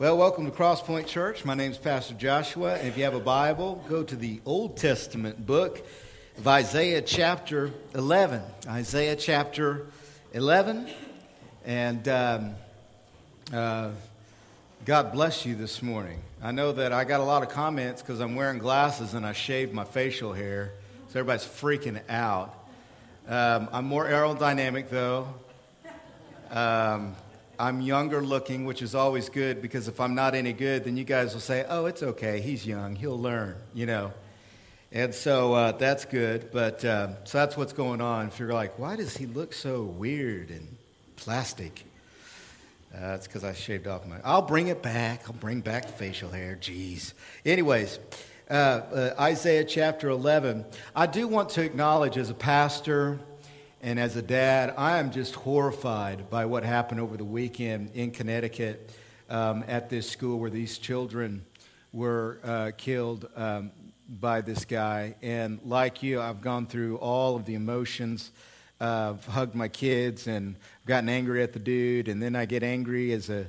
Well, welcome to Crosspoint Church. My name is Pastor Joshua, and if you have a Bible, go to the Old Testament book of Isaiah chapter 11. Isaiah chapter 11. And um, uh, God bless you this morning. I know that I got a lot of comments because I'm wearing glasses and I shaved my facial hair, so everybody's freaking out. Um, I'm more aerodynamic, though. Um, I'm younger looking, which is always good because if I'm not any good, then you guys will say, oh, it's okay. He's young. He'll learn, you know. And so uh, that's good. But uh, so that's what's going on. If you're like, why does he look so weird and plastic? Uh, because I shaved off my. I'll bring it back. I'll bring back facial hair. Jeez. Anyways, uh, uh, Isaiah chapter 11. I do want to acknowledge as a pastor and as a dad, I am just horrified by what happened over the weekend in Connecticut um, at this school where these children were uh, killed um, by this guy. And like you, I've gone through all of the emotions. Uh, I've hugged my kids and gotten angry at the dude, and then I get angry as a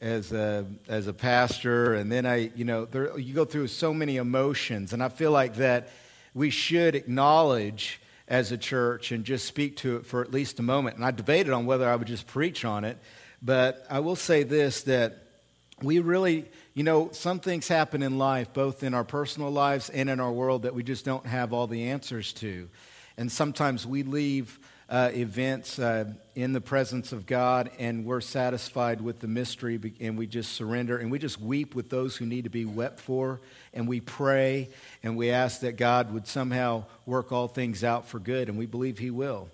as a as a pastor, and then I, you know, there, you go through so many emotions, and I feel like that we should acknowledge as a church and just speak to it for at least a moment. And I debated on whether I would just preach on it, but I will say this that we really, you know, some things happen in life, both in our personal lives and in our world, that we just don't have all the answers to. And sometimes we leave uh, events uh, in the presence of God and we're satisfied with the mystery and we just surrender and we just weep with those who need to be wept for and we pray and we ask that God would somehow work all things out for good and we believe He will.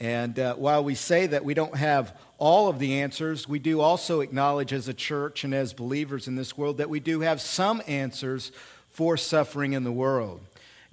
And uh, while we say that we don't have all of the answers, we do also acknowledge as a church and as believers in this world that we do have some answers for suffering in the world.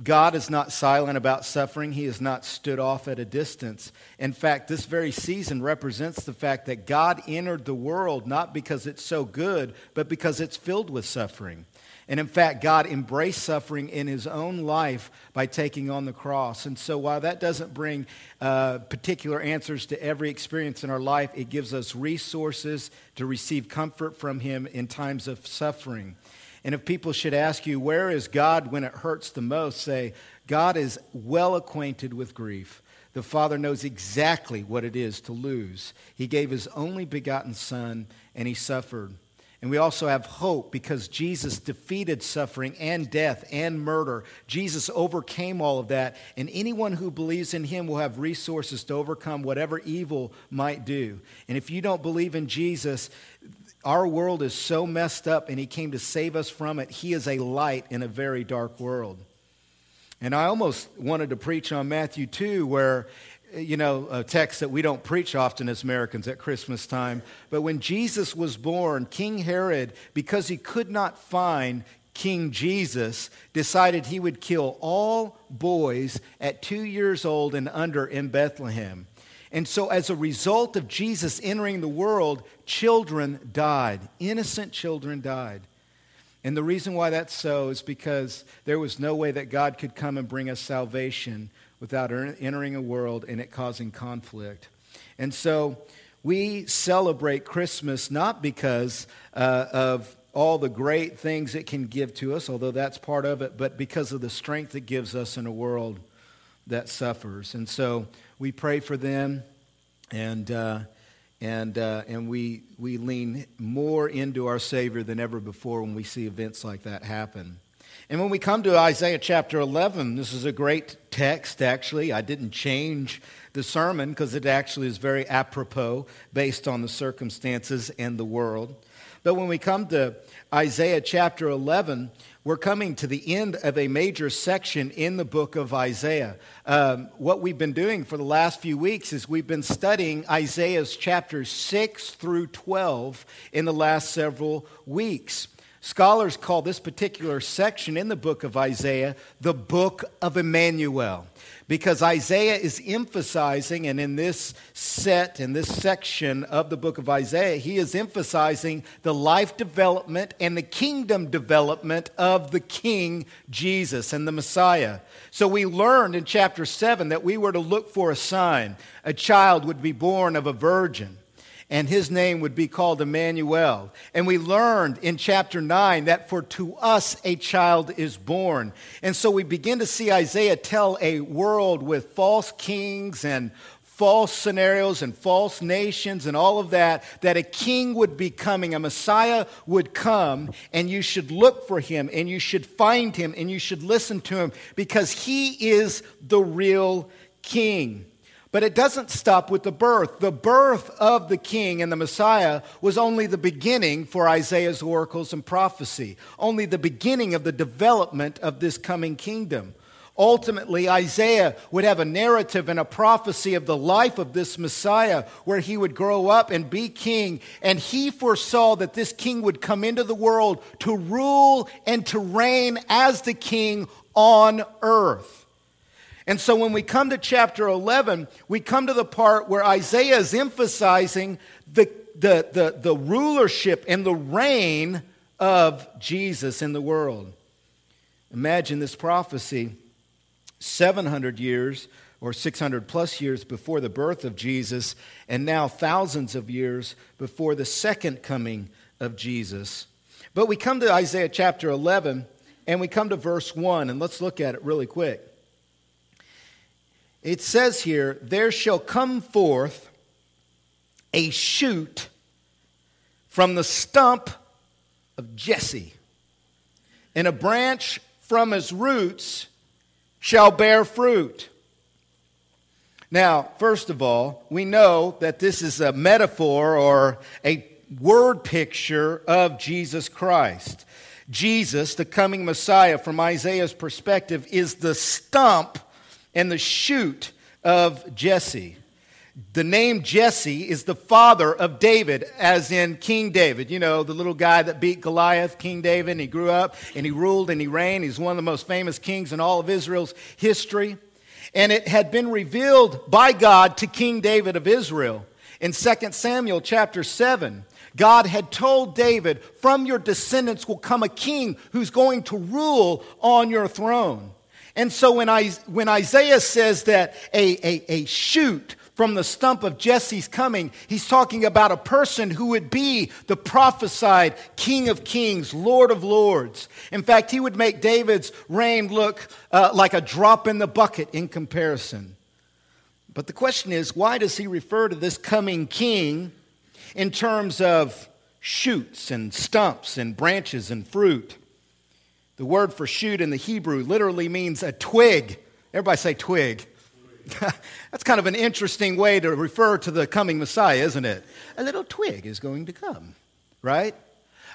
God is not silent about suffering. He has not stood off at a distance. In fact, this very season represents the fact that God entered the world not because it's so good, but because it's filled with suffering. And in fact, God embraced suffering in his own life by taking on the cross. And so, while that doesn't bring uh, particular answers to every experience in our life, it gives us resources to receive comfort from him in times of suffering. And if people should ask you, where is God when it hurts the most? Say, God is well acquainted with grief. The Father knows exactly what it is to lose. He gave His only begotten Son, and He suffered. And we also have hope because Jesus defeated suffering and death and murder. Jesus overcame all of that. And anyone who believes in him will have resources to overcome whatever evil might do. And if you don't believe in Jesus, our world is so messed up and he came to save us from it. He is a light in a very dark world. And I almost wanted to preach on Matthew 2, where, you know, a text that we don't preach often as Americans at Christmas time. But when Jesus was born, King Herod, because he could not find King Jesus, decided he would kill all boys at two years old and under in Bethlehem. And so, as a result of Jesus entering the world, children died. Innocent children died. And the reason why that's so is because there was no way that God could come and bring us salvation without entering a world and it causing conflict. And so, we celebrate Christmas not because uh, of all the great things it can give to us, although that's part of it, but because of the strength it gives us in a world that suffers. And so we pray for them, and, uh, and, uh, and we, we lean more into our Savior than ever before when we see events like that happen. And when we come to Isaiah chapter 11, this is a great text, actually. I didn't change the sermon because it actually is very apropos based on the circumstances and the world. But when we come to Isaiah chapter 11, we're coming to the end of a major section in the book of Isaiah. Um, what we've been doing for the last few weeks is we've been studying Isaiah's chapters 6 through 12 in the last several weeks. Scholars call this particular section in the book of Isaiah the book of Emmanuel because Isaiah is emphasizing, and in this set, in this section of the book of Isaiah, he is emphasizing the life development and the kingdom development of the King Jesus and the Messiah. So we learned in chapter 7 that we were to look for a sign. A child would be born of a virgin and his name would be called Emmanuel. And we learned in chapter 9 that for to us a child is born. And so we begin to see Isaiah tell a world with false kings and false scenarios and false nations and all of that, that a king would be coming, a Messiah would come, and you should look for him, and you should find him, and you should listen to him, because he is the real king. But it doesn't stop with the birth. The birth of the king and the Messiah was only the beginning for Isaiah's oracles and prophecy, only the beginning of the development of this coming kingdom. Ultimately, Isaiah would have a narrative and a prophecy of the life of this Messiah where he would grow up and be king. And he foresaw that this king would come into the world to rule and to reign as the king on earth. And so when we come to chapter 11, we come to the part where Isaiah is emphasizing the, the, the, the rulership and the reign of Jesus in the world. Imagine this prophecy 700 years or 600 plus years before the birth of Jesus, and now thousands of years before the second coming of Jesus. But we come to Isaiah chapter 11, and we come to verse 1, and let's look at it really quick. It says here, There shall come forth a shoot from the stump of Jesse, and a branch from his roots shall bear fruit. Now, first of all, we know that this is a metaphor or a word picture of Jesus Christ. Jesus, the coming Messiah, from Isaiah's perspective, is the stump and the shoot of Jesse. The name Jesse is the father of David, as in King David. You know, the little guy that beat Goliath, King David, and he grew up and he ruled and he reigned. He's one of the most famous kings in all of Israel's history. And it had been revealed by God to King David of Israel. In 2 Samuel chapter 7, God had told David, From your descendants will come a king who's going to rule on your throne. And so when, I, when Isaiah says that a, a, a shoot from the stump of Jesse's coming, he's talking about a person who would be the prophesied King of Kings, Lord of Lords. In fact, he would make David's reign look uh, like a drop in the bucket in comparison. But the question is, why does he refer to this coming king in terms of shoots and stumps and branches and fruit? The word for shoot in the Hebrew literally means a twig. Everybody say twig. That's kind of an interesting way to refer to the coming Messiah, isn't it? A little twig is going to come, right?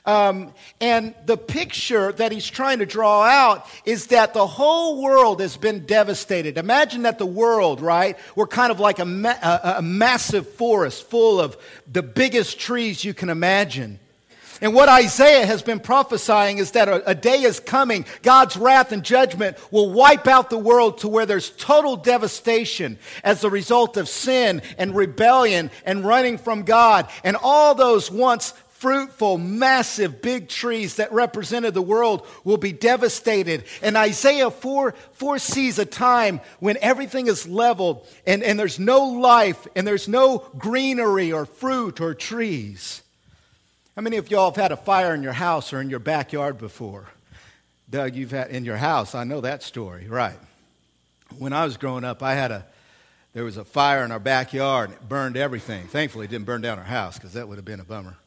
Um, and the picture that he's trying to draw out is that the whole world has been devastated. Imagine that the world, right, we're kind of like a, ma- a, a massive forest full of the biggest trees you can imagine. And what Isaiah has been prophesying is that a, a, day is coming, God's wrath and judgment will wipe out the world to where there's total devastation as a result of sin and rebellion and running from God. And all those once fruitful, massive, big trees that represented the world will be devastated. And Isaiah foresees a time when everything is leveled and, and there's no life and there's no greenery or fruit or trees. How many of y'all have had a fire in your house or in your backyard before? Doug, you've had in your house. I know that story, right? When I was growing up, I had a there was a fire in our backyard and it burned everything. Thankfully, it didn't burn down our house because that would have been a bummer.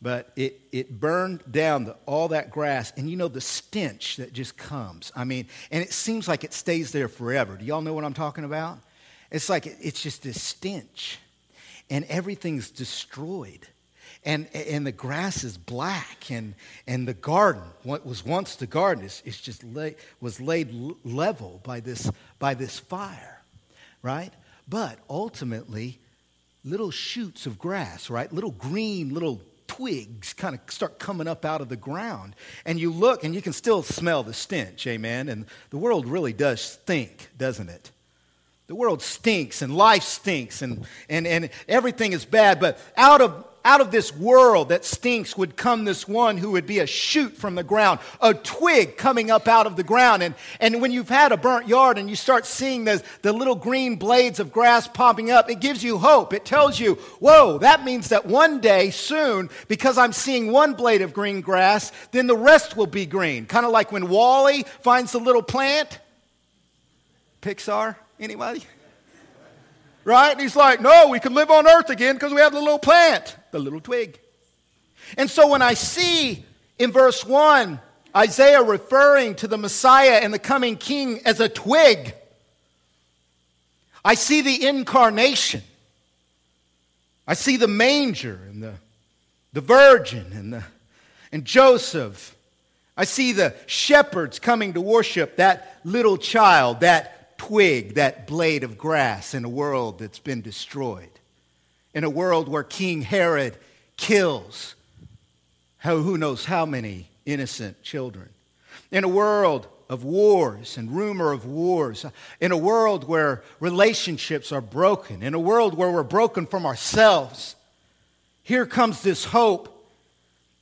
But it, it burned down the, all that grass, and you know the stench that just comes. I mean, and it seems like it stays there forever. Do y'all know what I'm talking about? It's like it, it's just this stench, and everything's destroyed and, and the grass is black and, and the garden what was once the garden is, is just lay, was laid level by this, by this fire right? But ultimately little shoots of grass right? Little green little twigs kind of start coming up out of the ground. And you look and you can still smell the stench amen? And the world really does stink doesn't it? The world stinks and life stinks and, and, and everything is bad but out of out of this world that stinks would come this one who would be a shoot from the ground, a twig coming up out of the ground. And, and when you've had a burnt yard and you start seeing the, the little green blades of grass popping up, it gives you hope. It tells you, whoa, that means that one day soon, because I'm seeing one blade of green grass, then the rest will be green. Kind of like when WALL-E finds the little plant. Pixar, anybody? Right? And he's like, no, we can live on earth again because we have the little plant, the little twig. And so when I see in verse 1 Isaiah referring to the Messiah and the coming king as a twig, I see the incarnation. I see the manger and the, the virgin and, the, and Joseph. I see the shepherds coming to worship that little child, that twig, that blade of grass in a world that's been destroyed, in a world where King Herod kills who knows how many innocent children, in a world of wars and rumor of wars, in a world where relationships are broken, in a world where we're broken from ourselves. Here comes this hope.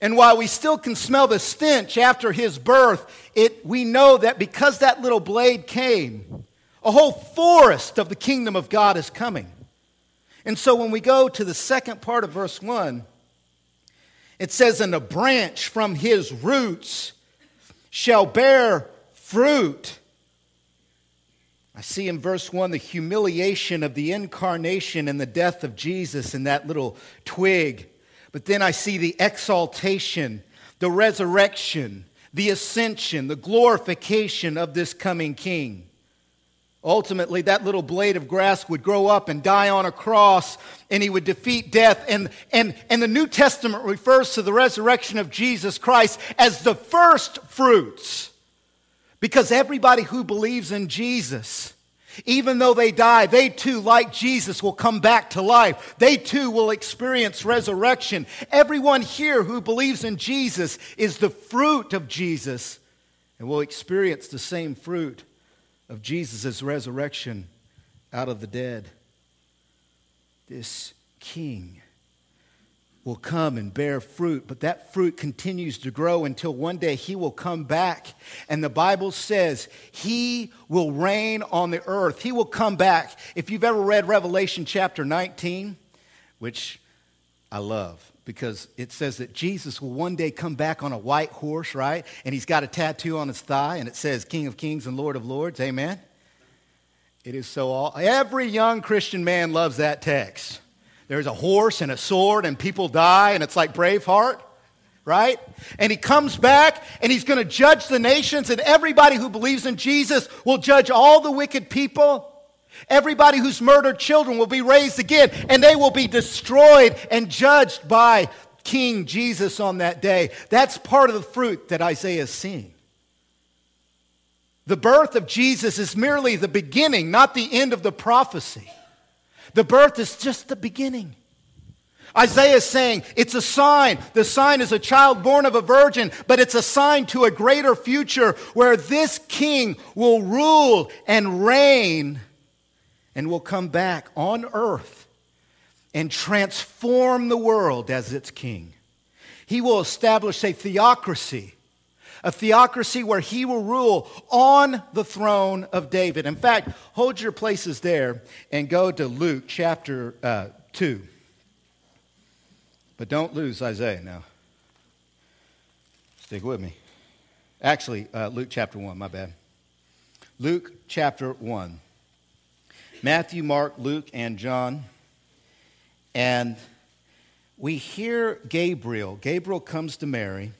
And while we still can smell the stench after his birth, it, we know that because that little blade came, a whole forest of the kingdom of God is coming. And so when we go to the second part of verse 1, it says, And a branch from his roots shall bear fruit. I see in verse 1 the humiliation of the incarnation and the death of Jesus in that little twig. But then I see the exaltation, the resurrection, the ascension, the glorification of this coming king. Ultimately, that little blade of grass would grow up and die on a cross, and he would defeat death. And, and, and the New Testament refers to the resurrection of Jesus Christ as the first fruits. Because everybody who believes in Jesus, even though they die, they too, like Jesus, will come back to life. They too will experience resurrection. Everyone here who believes in Jesus is the fruit of Jesus and will experience the same fruit of Jesus' resurrection out of the dead. This king will come and bear fruit, but that fruit continues to grow until one day he will come back. And the Bible says he will reign on the earth. He will come back. If you've ever read Revelation chapter 19, which I love, because it says that Jesus will one day come back on a white horse, right? And he's got a tattoo on his thigh, and it says King of Kings and Lord of Lords. Amen? It is so all. Every young Christian man loves that text. There's a horse and a sword, and people die, and it's like Braveheart, right? And he comes back, and he's going to judge the nations, and everybody who believes in Jesus will judge all the wicked people. Everybody who's murdered children will be raised again, and they will be destroyed and judged by King Jesus on that day. That's part of the fruit that Isaiah is seeing. The birth of Jesus is merely the beginning, not the end of the prophecy. The birth is just the beginning. Isaiah is saying it's a sign. The sign is a child born of a virgin, but it's a sign to a greater future where this king will rule and reign and will come back on earth and transform the world as its king. He will establish a theocracy, a theocracy where he will rule on the throne of David. In fact, hold your places there and go to Luke chapter uh, 2. But don't lose Isaiah now. Stick with me. Actually, uh, Luke chapter 1, my bad. Luke chapter 1. Matthew, Mark, Luke, and John. And we hear Gabriel. Gabriel comes to Mary.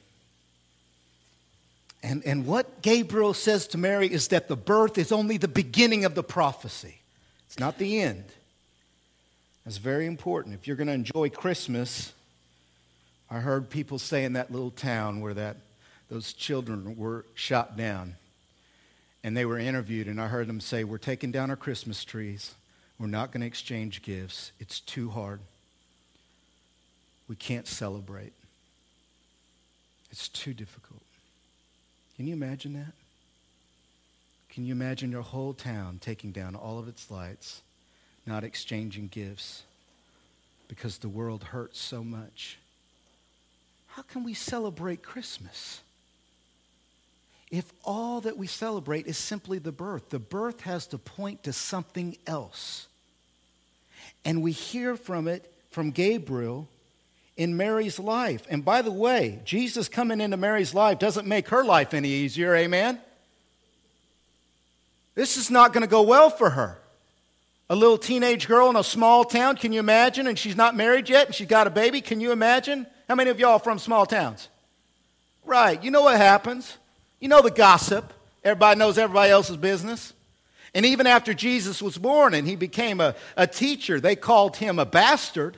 And, and what Gabriel says to Mary is that the birth is only the beginning of the prophecy, it's not the end. That's very important. If you're going to enjoy Christmas, I heard people say in that little town where that, those children were shot down and they were interviewed, and I heard them say, We're taking down our Christmas trees. We're not going to exchange gifts. It's too hard. We can't celebrate. It's too difficult. Can you imagine that? Can you imagine your whole town taking down all of its lights, not exchanging gifts because the world hurts so much. How can we celebrate Christmas? If all that we celebrate is simply the birth, the birth has to point to something else. And we hear from it from Gabriel in Mary's life. And by the way, Jesus coming into Mary's life doesn't make her life any easier, amen? This is not going to go well for her. A little teenage girl in a small town, can you imagine? And she's not married yet and she's got a baby, can you imagine? How many of y'all from small towns? Right, you know what happens. You know the gossip. Everybody knows everybody else's business. And even after Jesus was born and he became a, a teacher, they called him a bastard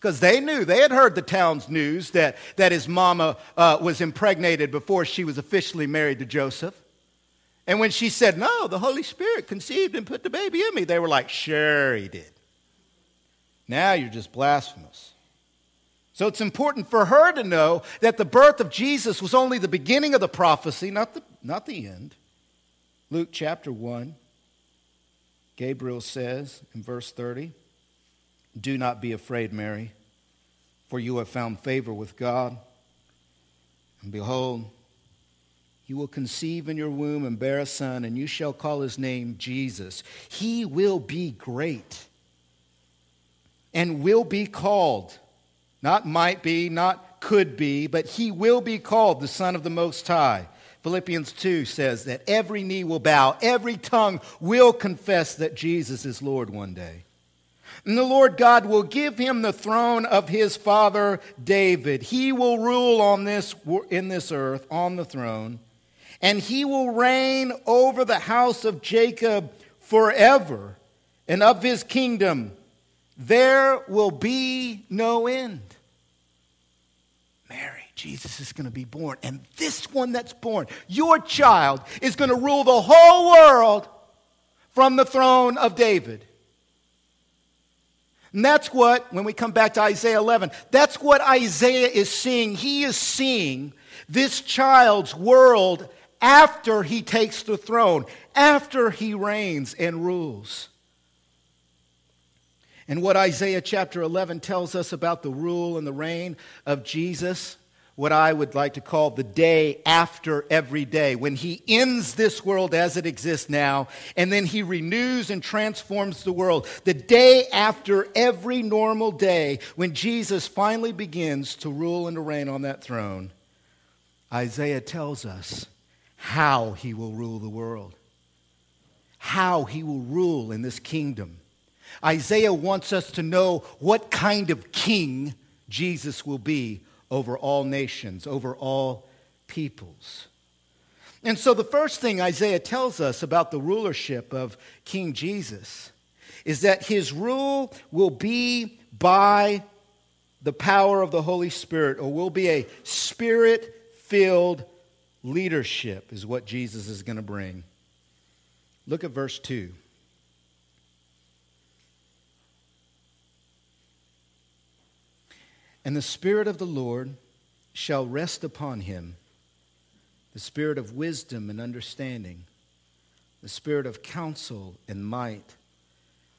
because they knew, they had heard the town's news that, that his mama uh, was impregnated before she was officially married to Joseph. And when she said, No, the Holy Spirit conceived and put the baby in me, they were like, Sure, he did. Now you're just blasphemous. So it's important for her to know that the birth of Jesus was only the beginning of the prophecy, not the, not the end. Luke chapter 1, Gabriel says in verse 30, Do not be afraid, Mary, for you have found favor with God. And behold, you will conceive in your womb and bear a son, and you shall call his name Jesus. He will be great and will be called, not might be, not could be, but he will be called the Son of the Most High. Philippians 2 says that every knee will bow, every tongue will confess that Jesus is Lord one day. And the Lord God will give him the throne of his father David. He will rule on this in this earth on the throne and he will reign over the house of Jacob forever, and of his kingdom there will be no end. Mary, Jesus is going to be born, and this one that's born, your child, is going to rule the whole world from the throne of David. And that's what, when we come back to Isaiah 11, that's what Isaiah is seeing. He is seeing this child's world after he takes the throne, after he reigns and rules. And what Isaiah chapter 11 tells us about the rule and the reign of Jesus, what I would like to call the day after every day, when he ends this world as it exists now, and then he renews and transforms the world. The day after every normal day, when Jesus finally begins to rule and to reign on that throne, Isaiah tells us how he will rule the world, how he will rule in this kingdom. Isaiah wants us to know what kind of king Jesus will be over all nations, over all peoples. And so, the first thing Isaiah tells us about the rulership of King Jesus is that his rule will be by the power of the Holy Spirit, or will be a spirit filled leadership is what Jesus is going to bring. Look at verse 2. And the Spirit of the Lord shall rest upon him the Spirit of wisdom and understanding, the Spirit of counsel and might,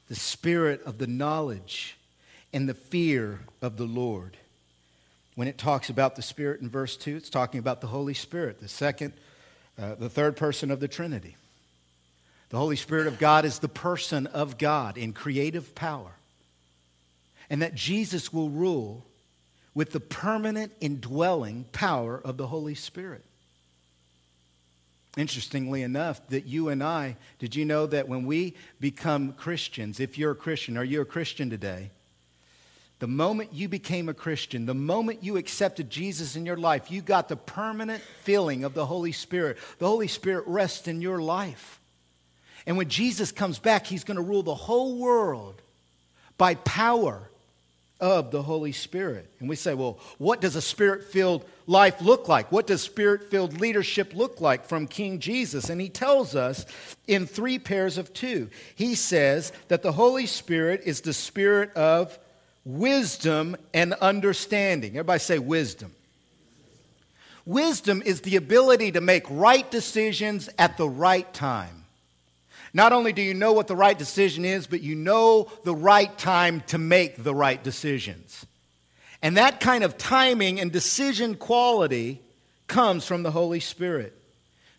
the Spirit of the knowledge and the fear of the Lord when it talks about the Spirit in verse 2, it's talking about the Holy Spirit, the second, uh, the third person of the Trinity. The Holy Spirit of God is the person of God in creative power. And that Jesus will rule with the permanent indwelling power of the Holy Spirit. Interestingly enough, that you and I, did you know that when we become Christians, if you're a Christian, are you a Christian today? The moment you became a Christian, the moment you accepted Jesus in your life, you got the permanent filling of the Holy Spirit. The Holy Spirit rests in your life. And when Jesus comes back, he's going to rule the whole world by power of the Holy Spirit. And we say, well, what does a spirit filled life look like? What does spirit filled leadership look like from King Jesus? And he tells us in three pairs of two. He says that the Holy Spirit is the spirit of wisdom and understanding. Everybody say wisdom. Wisdom is the ability to make right decisions at the right time. Not only do you know what the right decision is, but you know the right time to make the right decisions. And that kind of timing and decision quality comes from the Holy Spirit.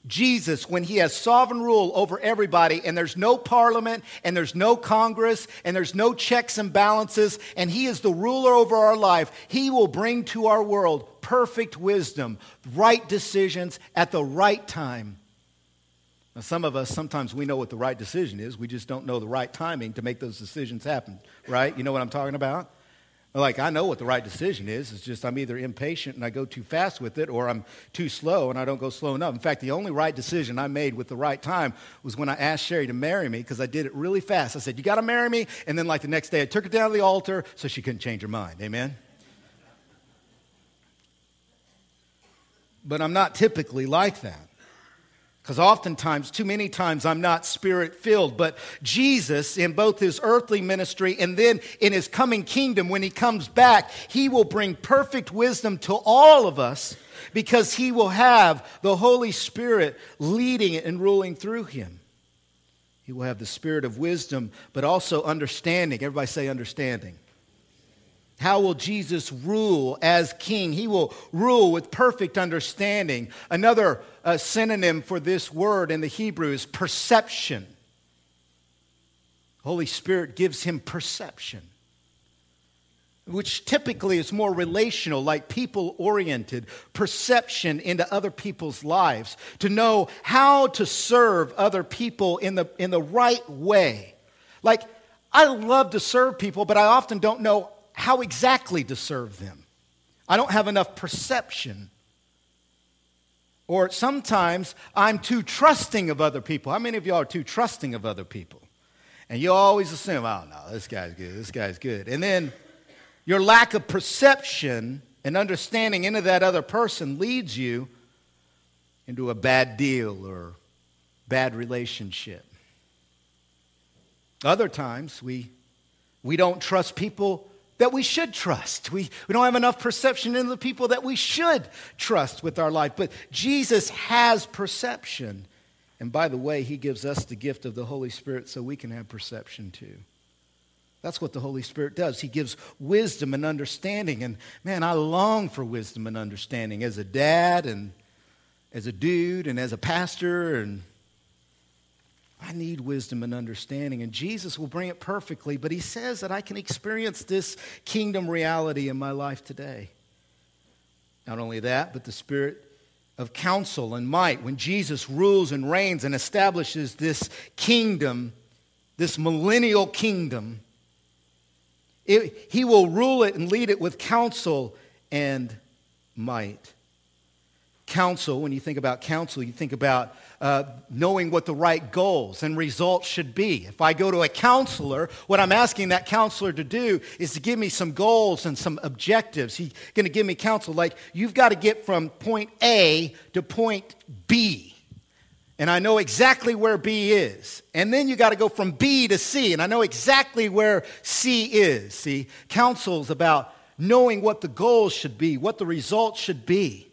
Jesus, when he has sovereign rule over everybody, and there's no parliament, and there's no Congress, and there's no checks and balances, and he is the ruler over our life, he will bring to our world perfect wisdom, right decisions at the right time. Now, some of us, sometimes we know what the right decision is, we just don't know the right timing to make those decisions happen, right? You know what I'm talking about? Like, I know what the right decision is. It's just I'm either impatient and I go too fast with it, or I'm too slow and I don't go slow enough. In fact, the only right decision I made with the right time was when I asked Sherry to marry me because I did it really fast. I said, You got to marry me. And then, like, the next day, I took her down to the altar so she couldn't change her mind. Amen? But I'm not typically like that. Because oftentimes, too many times, I'm not spirit filled. But Jesus, in both his earthly ministry and then in his coming kingdom, when he comes back, he will bring perfect wisdom to all of us because he will have the Holy Spirit leading and ruling through him. He will have the spirit of wisdom, but also understanding. Everybody say understanding. How will Jesus rule as king? He will rule with perfect understanding. Another uh, synonym for this word in the Hebrew is perception. Holy Spirit gives him perception, which typically is more relational, like people oriented, perception into other people's lives, to know how to serve other people in the, in the right way. Like, I love to serve people, but I often don't know how exactly to serve them. I don't have enough perception. Or sometimes I'm too trusting of other people. How many of y'all are too trusting of other people? And you always assume, oh no, this guy's good, this guy's good. And then your lack of perception and understanding into that other person leads you into a bad deal or bad relationship. Other times we, we don't trust people that we should trust. We, we don't have enough perception in the people that we should trust with our life. But Jesus has perception. And by the way, he gives us the gift of the Holy Spirit so we can have perception too. That's what the Holy Spirit does. He gives wisdom and understanding. And man, I long for wisdom and understanding as a dad and as a dude and as a pastor and I need wisdom and understanding, and Jesus will bring it perfectly, but He says that I can experience this kingdom reality in my life today. Not only that, but the spirit of counsel and might. When Jesus rules and reigns and establishes this kingdom, this millennial kingdom, it, He will rule it and lead it with counsel and might. Counsel, when you think about counsel, you think about uh, knowing what the right goals and results should be. If I go to a counselor, what I'm asking that counselor to do is to give me some goals and some objectives. He's going to give me counsel like, you've got to get from point A to point B. And I know exactly where B is. And then you got to go from B to C, and I know exactly where C is. See, counsel's about knowing what the goals should be, what the results should be.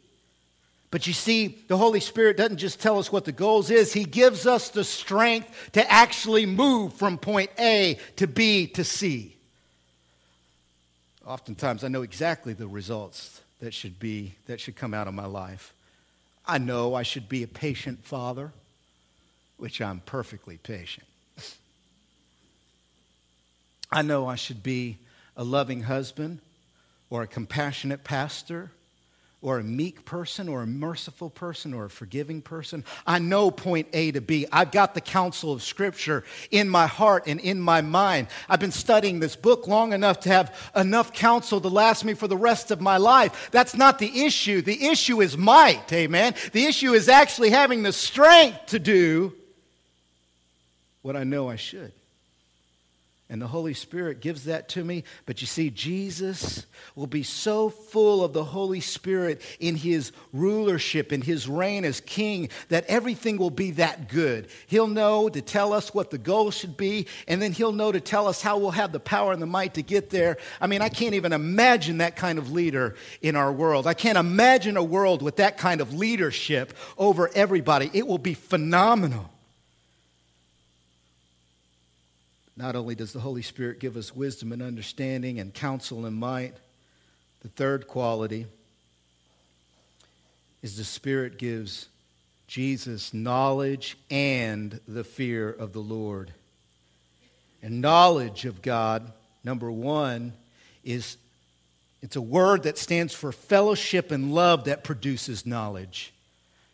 But you see, the Holy Spirit doesn't just tell us what the goals is, He gives us the strength to actually move from point A to B to C. Oftentimes I know exactly the results that should be that should come out of my life. I know I should be a patient father, which I'm perfectly patient. I know I should be a loving husband or a compassionate pastor or a meek person or a merciful person or a forgiving person. I know point A to B. I've got the counsel of Scripture in my heart and in my mind. I've been studying this book long enough to have enough counsel to last me for the rest of my life. That's not the issue. The issue is might, amen. The issue is actually having the strength to do what I know I should. And the Holy Spirit gives that to me. But you see, Jesus will be so full of the Holy Spirit in his rulership, in his reign as king, that everything will be that good. He'll know to tell us what the goal should be, and then he'll know to tell us how we'll have the power and the might to get there. I mean, I can't even imagine that kind of leader in our world. I can't imagine a world with that kind of leadership over everybody. It will be phenomenal. Not only does the Holy Spirit give us wisdom and understanding and counsel and might, the third quality is the Spirit gives Jesus knowledge and the fear of the Lord. And knowledge of God, number one, is it's a word that stands for fellowship and love that produces knowledge.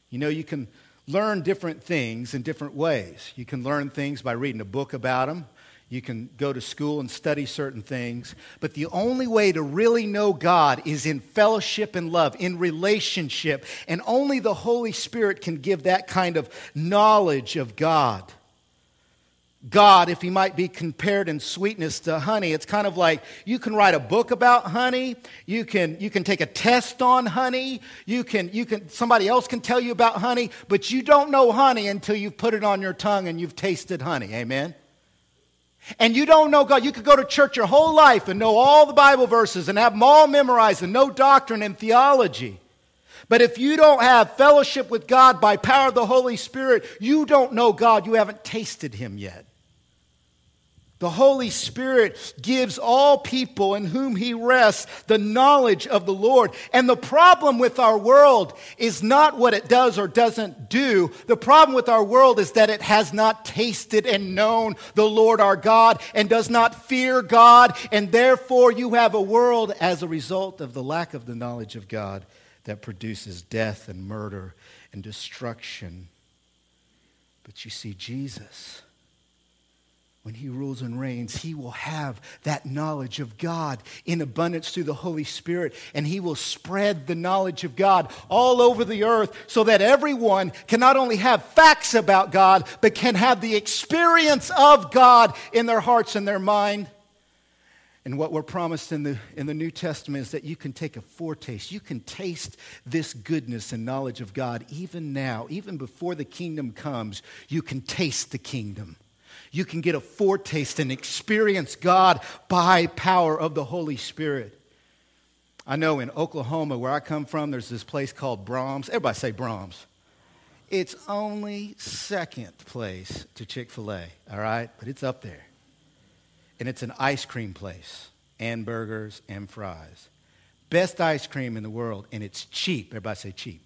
You know, you can learn different things in different ways. You can learn things by reading a book about them. You can go to school and study certain things. But the only way to really know God is in fellowship and love, in relationship. And only the Holy Spirit can give that kind of knowledge of God. God, if he might be compared in sweetness to honey, it's kind of like you can write a book about honey, you can, you can take a test on honey, you can, you can, somebody else can tell you about honey, but you don't know honey until you've put it on your tongue and you've tasted honey. Amen? And you don't know God. You could go to church your whole life and know all the Bible verses and have them all memorized and know doctrine and theology. But if you don't have fellowship with God by power of the Holy Spirit, you don't know God. You haven't tasted Him yet. The Holy Spirit gives all people in whom He rests the knowledge of the Lord. And the problem with our world is not what it does or doesn't do. The problem with our world is that it has not tasted and known the Lord our God and does not fear God. And therefore, you have a world as a result of the lack of the knowledge of God that produces death and murder and destruction. But you see, Jesus when he rules and reigns, he will have that knowledge of God in abundance through the Holy Spirit, and he will spread the knowledge of God all over the earth so that everyone can not only have facts about God, but can have the experience of God in their hearts and their mind. And what we're promised in the, in the New Testament is that you can take a foretaste. You can taste this goodness and knowledge of God even now, even before the kingdom comes. You can taste the kingdom you can get a foretaste and experience God by power of the Holy Spirit. I know in Oklahoma, where I come from, there's this place called Braum's. Everybody say Braum's. It's only second place to Chick fil A, all right? But it's up there. And it's an ice cream place, and burgers and fries. Best ice cream in the world, and it's cheap. Everybody say cheap.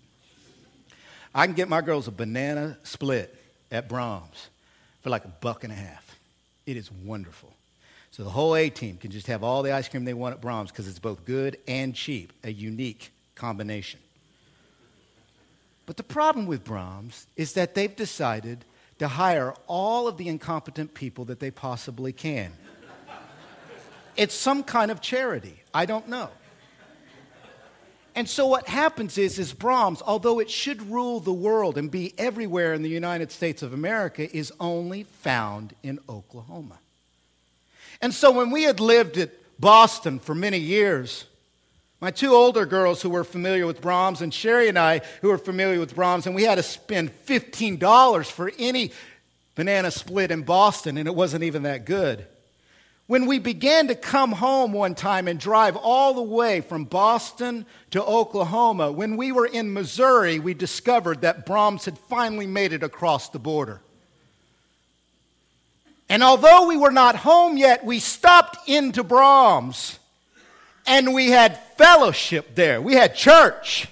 I can get my girls a banana split at Braum's for like a buck and a half. It is wonderful. So the whole A team can just have all the ice cream they want at Braum's because it's both good and cheap, a unique combination. But the problem with Braum's is that they've decided to hire all of the incompetent people that they possibly can. it's some kind of charity. I don't know. And so what happens is, is Braum's, although it should rule the world and be everywhere in the United States of America, is only found in Oklahoma. And so when we had lived at Boston for many years, my two older girls who were familiar with Braum's and Sherry and I who were familiar with Braum's, and we had to spend $15 for any banana split in Boston, and it wasn't even that good. When we began to come home one time and drive all the way from Boston to Oklahoma, when we were in Missouri, we discovered that Braum's had finally made it across the border. And although we were not home yet, we stopped into Braum's and we had fellowship there. We had church.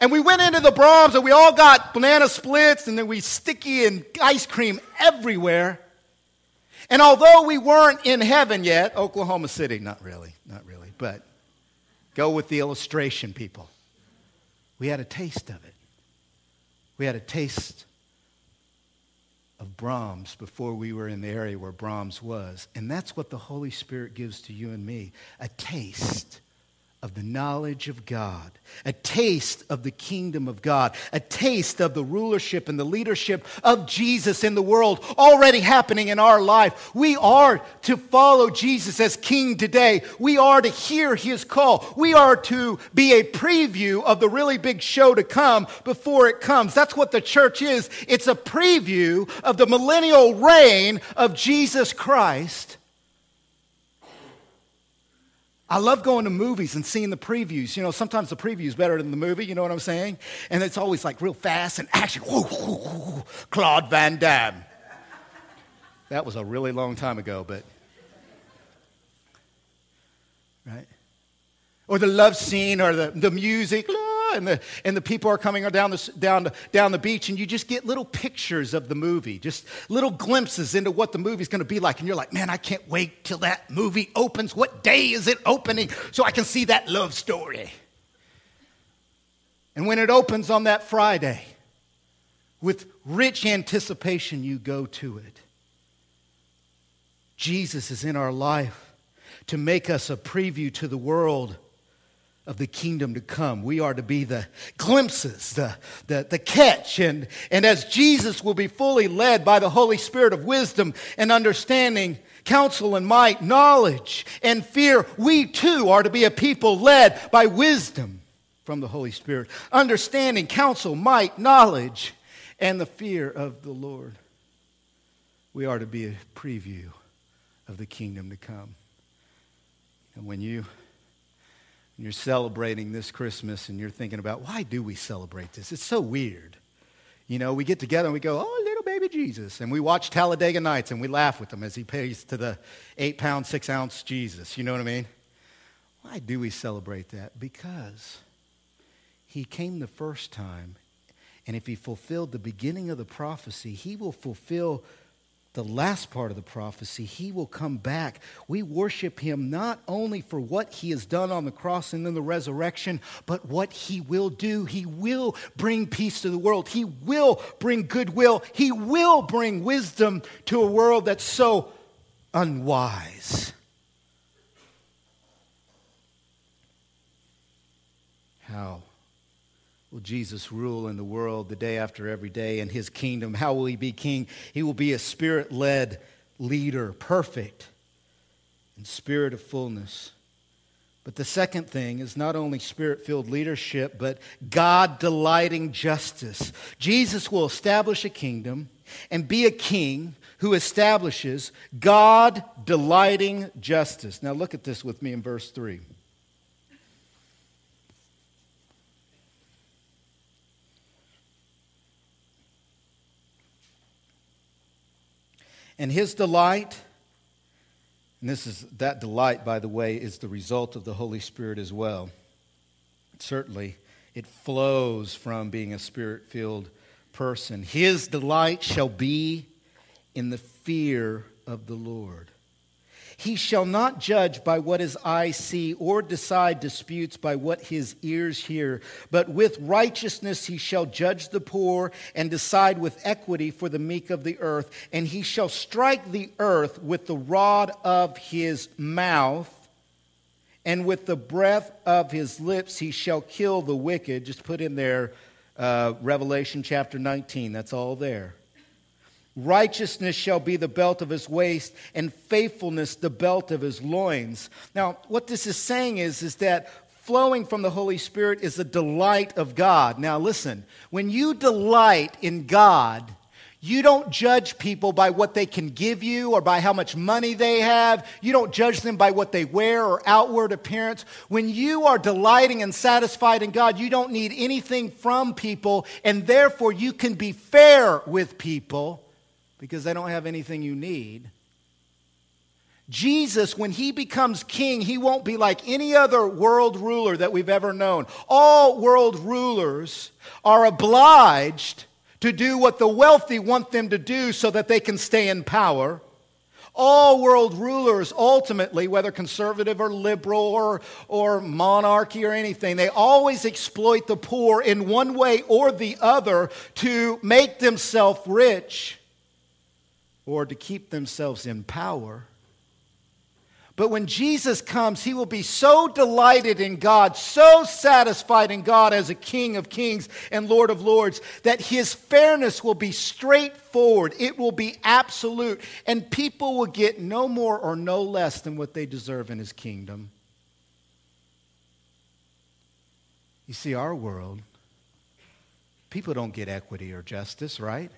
And we went into the Braum's and we all got banana splits and then we sticky and ice cream everywhere. And although we weren't in heaven yet, Oklahoma City, not really, not really, but go with the illustration, people. We had a taste of it. We had a taste of Braum's before we were in the area where Braum's was. And that's what the Holy Spirit gives to you and me a taste of the knowledge of God, a taste of the kingdom of God, a taste of the rulership and the leadership of Jesus in the world already happening in our life. We are to follow Jesus as King today. We are to hear his call. We are to be a preview of the really big show to come before it comes. That's what the church is. It's a preview of the millennial reign of Jesus Christ I love going to movies and seeing the previews. You know, sometimes the preview is better than the movie, you know what I'm saying? And it's always like real fast and action. Woo, woo, woo, Claude Van Damme. That was a really long time ago, but. Right? Or the love scene or the, the music, and the, and the people are coming down the, down, the, down the beach, and you just get little pictures of the movie, just little glimpses into what the movie's to be like. And you're like, man, I can't wait till that movie opens. What day is it opening so I can see that love story? And when it opens on that Friday, with rich anticipation, you go to it. Jesus is in our life to make us a preview to the world of the kingdom to come. We are to be the glimpses, the, the, the catch. And, and as Jesus will be fully led by the Holy Spirit of wisdom and understanding, counsel and might, knowledge and fear, we too are to be a people led by wisdom from the Holy Spirit. Understanding, counsel, might, knowledge, and the fear of the Lord. We are to be a preview of the kingdom to come. And when you and you're celebrating this Christmas and you're thinking about why do we celebrate this? It's so weird. You know, we get together and we go, oh, little baby Jesus. And we watch Talladega Nights and we laugh with him as he pays to the eight pound, six ounce Jesus. You know what I mean? Why do we celebrate that? Because he came the first time. And if he fulfilled the beginning of the prophecy, he will fulfill the last part of the prophecy, he will come back. We worship him not only for what he has done on the cross and then the resurrection, but what he will do. He will bring peace to the world, he will bring goodwill, he will bring wisdom to a world that's so unwise. How? Will Jesus rule in the world the day after every day in his kingdom? How will he be king? He will be a spirit led leader, perfect in spirit of fullness. But the second thing is not only spirit filled leadership, but God delighting justice. Jesus will establish a kingdom and be a king who establishes God delighting justice. Now look at this with me in verse 3. And his delight, and this is that delight, by the way, is the result of the Holy Spirit as well. Certainly, it flows from being a spirit filled person. His delight shall be in the fear of the Lord. He shall not judge by what his eyes see or decide disputes by what his ears hear, but with righteousness he shall judge the poor and decide with equity for the meek of the earth. And he shall strike the earth with the rod of his mouth, and with the breath of his lips he shall kill the wicked. Just put in there uh, Revelation chapter 19, that's all there. Righteousness shall be the belt of his waist, and faithfulness the belt of his loins. Now, what this is saying is, is that flowing from the Holy Spirit is a delight of God. Now, listen, when you delight in God, you don't judge people by what they can give you or by how much money they have. You don't judge them by what they wear or outward appearance. When you are delighting and satisfied in God, you don't need anything from people, and therefore you can be fair with people because they don't have anything you need. Jesus, when he becomes king, he won't be like any other world ruler that we've ever known. All world rulers are obliged to do what the wealthy want them to do so that they can stay in power. All world rulers, ultimately, whether conservative or liberal or, or monarchy or anything, they always exploit the poor in one way or the other to make themselves rich or to keep themselves in power. But when Jesus comes, he will be so delighted in God, so satisfied in God as a King of kings and Lord of lords, that his fairness will be straightforward. It will be absolute. And people will get no more or no less than what they deserve in his kingdom. You see, our world, people don't get equity or justice, right?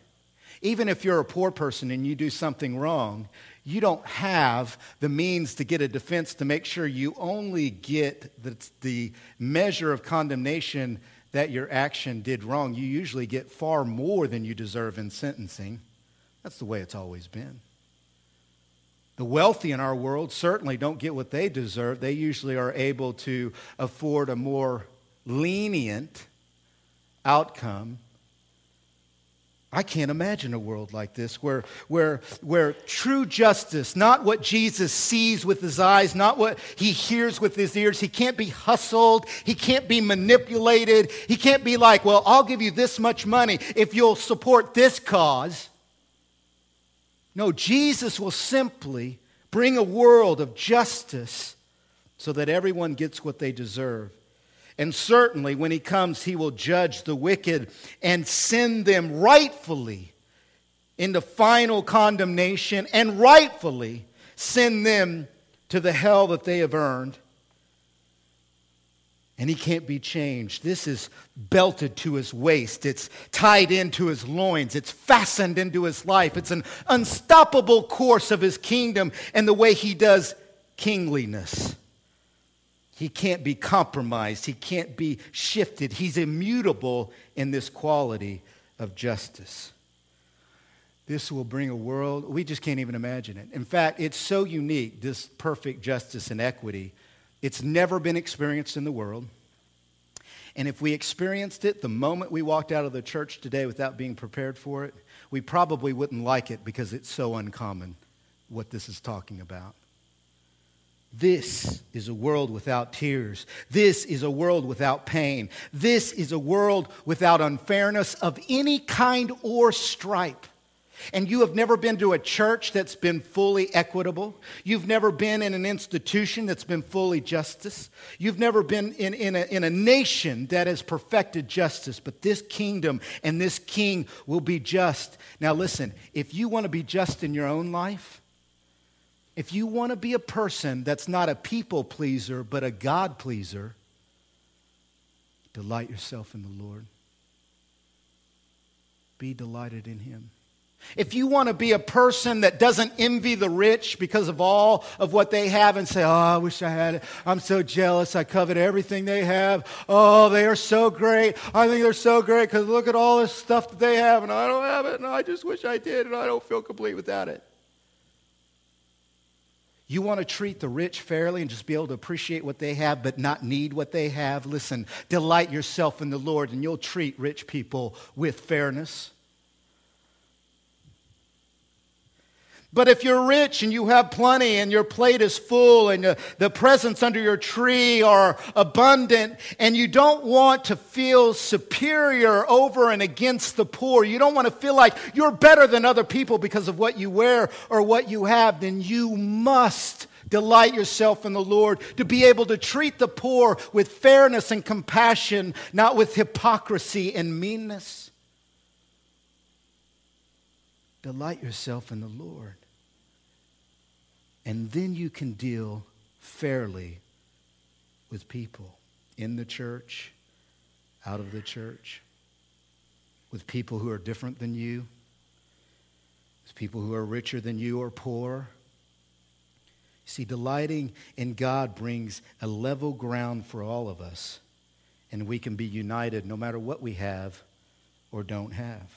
Even if you're a poor person and you do something wrong, you don't have the means to get a defense to make sure you only get the, the measure of condemnation that your action did wrong. You usually get far more than you deserve in sentencing. That's the way it's always been. The wealthy in our world certainly don't get what they deserve. They usually are able to afford a more lenient outcome. I can't imagine a world like this where, where, where true justice, not what Jesus sees with his eyes, not what he hears with his ears, he can't be hustled, he can't be manipulated, he can't be like, well, I'll give you this much money if you'll support this cause. No, Jesus will simply bring a world of justice so that everyone gets what they deserve. And certainly, when he comes, he will judge the wicked and send them rightfully into final condemnation and rightfully send them to the hell that they have earned. And he can't be changed. This is belted to his waist. It's tied into his loins. It's fastened into his life. It's an unstoppable course of his kingdom and the way he does kingliness. He can't be compromised. He can't be shifted. He's immutable in this quality of justice. This will bring a world, we just can't even imagine it. In fact, it's so unique, this perfect justice and equity. It's never been experienced in the world. And if we experienced it the moment we walked out of the church today without being prepared for it, we probably wouldn't like it because it's so uncommon what this is talking about. This is a world without tears. This is a world without pain. This is a world without unfairness of any kind or stripe. And you have never been to a church that's been fully equitable. You've never been in an institution that's been fully justice. You've never been in, in, a, in a nation that has perfected justice. But this kingdom and this king will be just. Now, listen, if you want to be just in your own life, if you want to be a person that's not a people pleaser, but a God pleaser, delight yourself in the Lord. Be delighted in Him. If you want to be a person that doesn't envy the rich because of all of what they have and say, Oh, I wish I had it. I'm so jealous. I covet everything they have. Oh, they are so great. I think they're so great because look at all this stuff that they have and I don't have it and I just wish I did and I don't feel complete without it. You want to treat the rich fairly and just be able to appreciate what they have but not need what they have? Listen, delight yourself in the Lord and you'll treat rich people with fairness. But if you're rich and you have plenty and your plate is full and the, the presents under your tree are abundant and you don't want to feel superior over and against the poor, you don't want to feel like you're better than other people because of what you wear or what you have, then you must delight yourself in the Lord to be able to treat the poor with fairness and compassion, not with hypocrisy and meanness. Delight yourself in the Lord. And then you can deal fairly with people in the church, out of the church, with people who are different than you, with people who are richer than you or poor. See, delighting in God brings a level ground for all of us, and we can be united no matter what we have or don't have.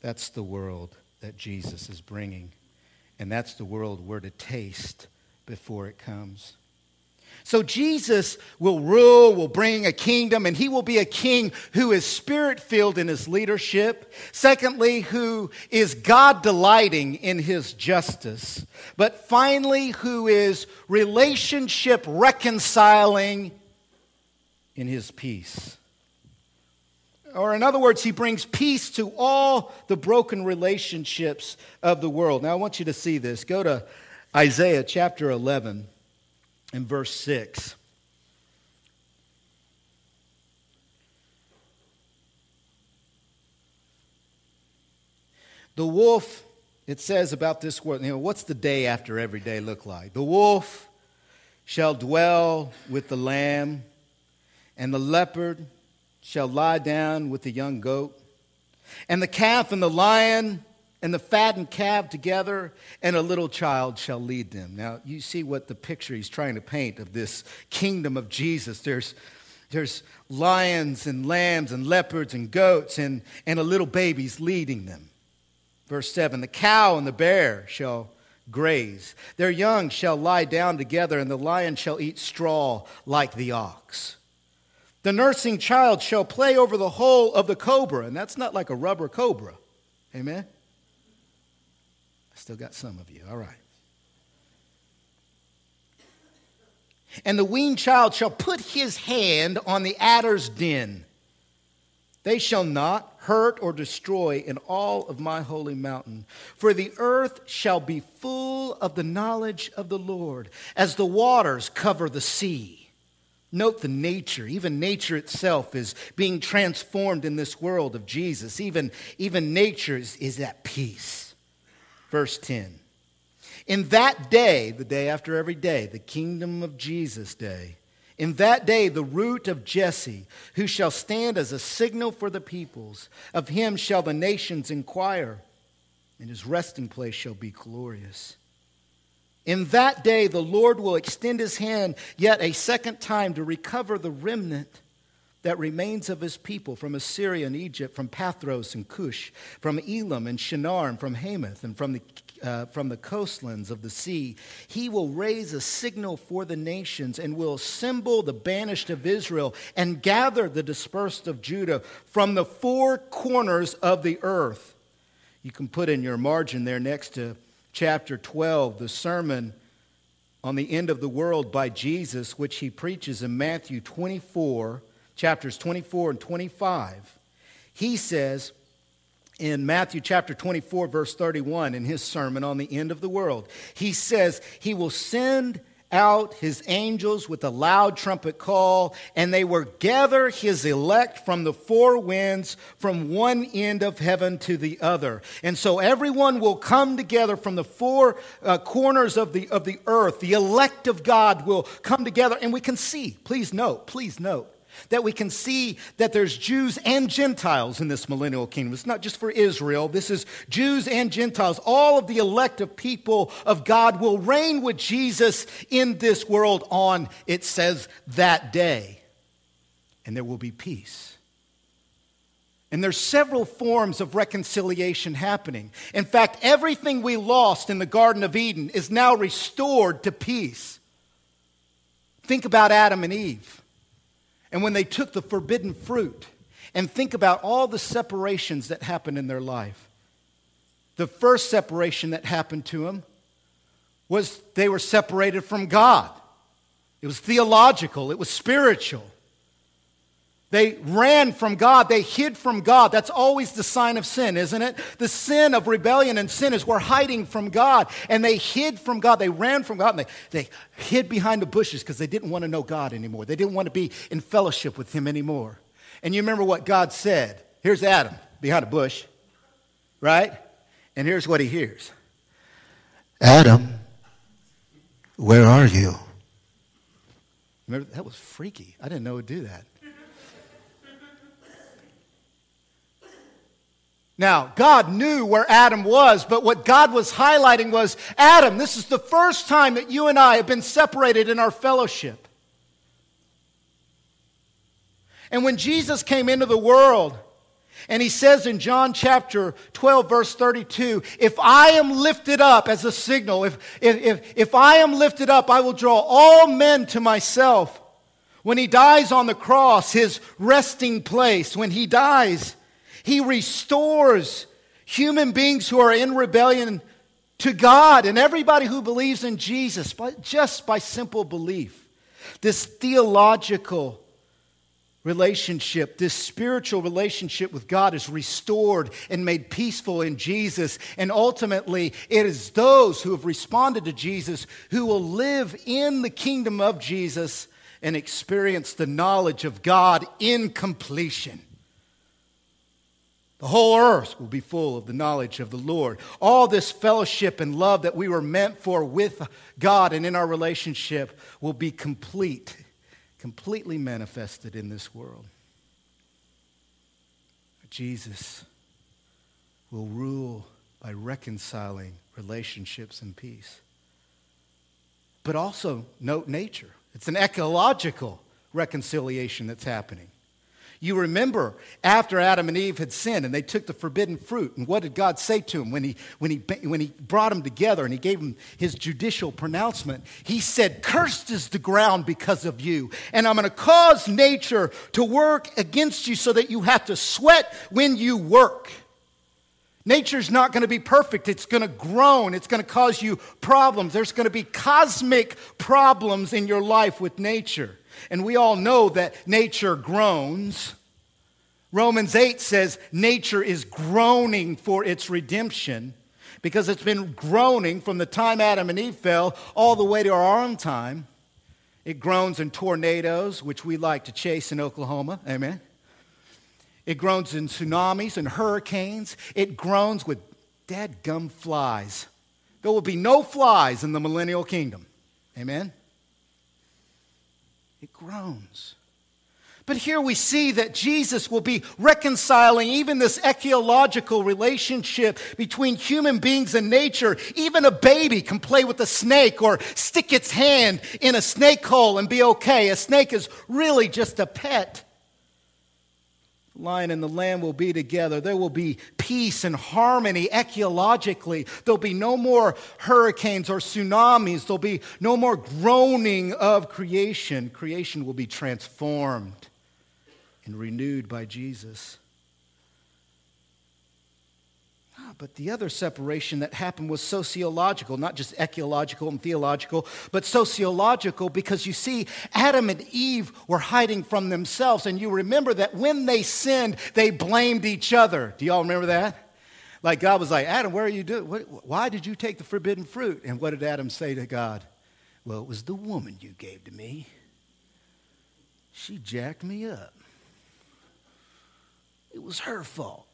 That's the world that Jesus is bringing and that's the world we're to taste before it comes. So Jesus will rule, will bring a kingdom, and he will be a king who is spirit filled in his leadership. Secondly, who is God delighting in his justice. But finally, who is relationship reconciling in his peace. Or, in other words, he brings peace to all the broken relationships of the world. Now, I want you to see this. Go to Isaiah chapter 11 and verse 6. The wolf, it says about this world, you know, what's the day after every day look like? The wolf shall dwell with the lamb, and the leopard shall lie down with the young goat, and the calf and the lion and the fattened calf together, and a little child shall lead them. Now, you see what the picture he's trying to paint of this kingdom of Jesus. There's, there's lions and lambs and leopards and goats, and, and a little baby's leading them. Verse 7 The cow and the bear shall graze. Their young shall lie down together, and the lion shall eat straw like the ox. The nursing child shall play over the hole of the cobra, and that's not like a rubber cobra. Amen? I still got some of you. All right. And the weaned child shall put his hand on the adder's den. They shall not hurt or destroy in all of my holy mountain. For the earth shall be full of the knowledge of the Lord, as the waters cover the sea. Note the nature. Even nature itself is being transformed in this world of Jesus. Even, even nature is, is at peace. Verse 10. In that day, the day after every day, the kingdom of Jesus day, in that day, the root of Jesse, who shall stand as a signal for the peoples, of him shall the nations inquire, and his resting place shall be glorious. In that day, the Lord will extend his hand yet a second time to recover the remnant that remains of his people from Assyria and Egypt, from Pathros and Cush, from Elam and Shinar, and from Hamath, and from the uh, from the coastlands of the sea. He will raise a signal for the nations and will assemble the banished of Israel and gather the dispersed of Judah from the four corners of the earth. You can put in your margin there next to chapter 12 the sermon on the end of the world by Jesus, which he preaches in Matthew 24, chapters 24 and 25. He says, in Matthew chapter 24, verse 31, in his sermon on the end of the world. He says, He will send out his angels with a loud trumpet call, and they will gather his elect from the four winds, from one end of heaven to the other. And so everyone will come together from the four uh, corners of the, of the earth. The elect of God will come together, and we can see, please note, please note, that we can see that there's Jews and Gentiles in this millennial kingdom. It's not just for Israel, this is Jews and Gentiles. All of the elect of people of God will reign with Jesus in this world on, it says, that day. And there will be peace. And there's several forms of reconciliation happening. In fact, everything we lost in the Garden of Eden is now restored to peace. Think about Adam and Eve. And when they took the forbidden fruit, and think about all the separations that happened in their life. The first separation that happened to them was they were separated from God. It was theological, it was spiritual. They ran from God. They hid from God. That's always the sign of sin, isn't it? The sin of rebellion and sin is we're hiding from God. And they hid from God. They ran from God and they, they hid behind the bushes because they didn't want to know God anymore. They didn't want to be in fellowship with Him anymore. And you remember what God said. Here's Adam behind a bush, right? And here's what he hears Adam, where are you? Remember, that was freaky. I didn't know it would do that. Now, God knew where Adam was, but what God was highlighting was Adam, this is the first time that you and I have been separated in our fellowship. And when Jesus came into the world, and he says in John chapter 12, verse 32, if I am lifted up as a signal, if, if, if, if I am lifted up, I will draw all men to myself. When he dies on the cross, his resting place, when he dies, he restores human beings who are in rebellion to God and everybody who believes in Jesus but just by simple belief. This theological relationship, this spiritual relationship with God is restored and made peaceful in Jesus. And ultimately, it is those who have responded to Jesus who will live in the kingdom of Jesus and experience the knowledge of God in completion. The whole earth will be full of the knowledge of the Lord. All this fellowship and love that we were meant for with God and in our relationship will be complete, completely manifested in this world. Jesus will rule by reconciling relationships and peace. But also note nature. It's an ecological reconciliation that's happening. You remember after Adam and Eve had sinned and they took the forbidden fruit, and what did God say to them when he, when he, when he brought them together and he gave them his judicial pronouncement? He said, Cursed is the ground because of you, and I'm going to cause nature to work against you so that you have to sweat when you work. Nature's not going to be perfect. It's going to groan. It's going to cause you problems. There's going to be cosmic problems in your life with nature. And we all know that nature groans. Romans 8 says nature is groaning for its redemption because it's been groaning from the time Adam and Eve fell all the way to our own time. It groans in tornadoes, which we like to chase in Oklahoma. Amen. It groans in tsunamis and hurricanes. It groans with dead gum flies. There will be no flies in the millennial kingdom. Amen. It groans. But here we see that Jesus will be reconciling even this ecological relationship between human beings and nature. Even a baby can play with a snake or stick its hand in a snake hole and be okay. A snake is really just a pet lion and the lamb will be together. There will be peace and harmony ecologically. There'll be no more hurricanes or tsunamis. There'll be no more groaning of creation. Creation will be transformed and renewed by Jesus. But the other separation that happened was sociological, not just ecological and theological, but sociological because you see, Adam and Eve were hiding from themselves. And you remember that when they sinned, they blamed each other. Do y'all remember that? Like God was like, Adam, where are you doing? Why did you take the forbidden fruit? And what did Adam say to God? Well, it was the woman you gave to me. She jacked me up. It was her fault.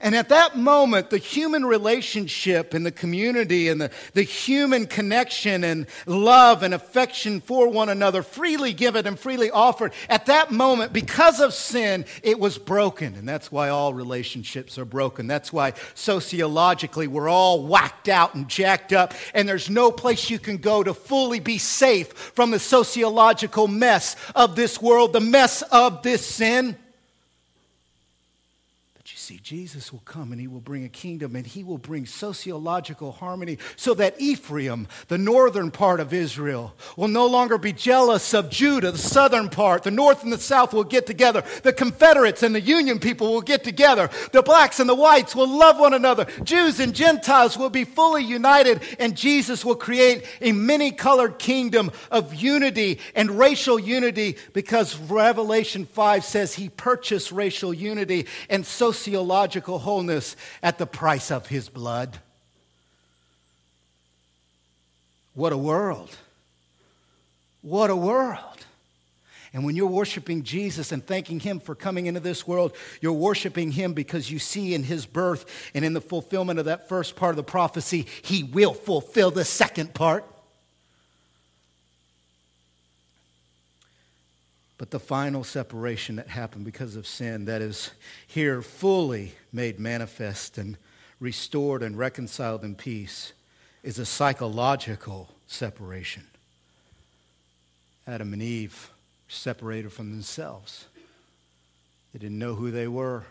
And at that moment, the human relationship and the community and the, the human connection and love and affection for one another, freely given and freely offered, at that moment, because of sin, it was broken. And that's why all relationships are broken. That's why sociologically we're all whacked out and jacked up, and there's no place you can go to fully be safe from the sociological mess of this world, the mess of this sin see, Jesus will come and he will bring a kingdom and he will bring sociological harmony so that Ephraim, the northern part of Israel, will no longer be jealous of Judah, the southern part. The north and the south will get together. The Confederates and the Union people will get together. The blacks and the whites will love one another. Jews and Gentiles will be fully united and Jesus will create a many colored kingdom of unity and racial unity because Revelation 5 says he purchased racial unity and sociological theological wholeness at the price of his blood. What a world! What a world! And when you're worshiping Jesus and thanking Him for coming into this world, you're worshiping Him because you see in His birth and in the fulfillment of that first part of the prophecy, He will fulfill the second part. But the final separation that happened because of sin, that is here fully made manifest and restored and reconciled in peace, is a psychological separation. Adam and Eve separated from themselves. They didn't know who they were.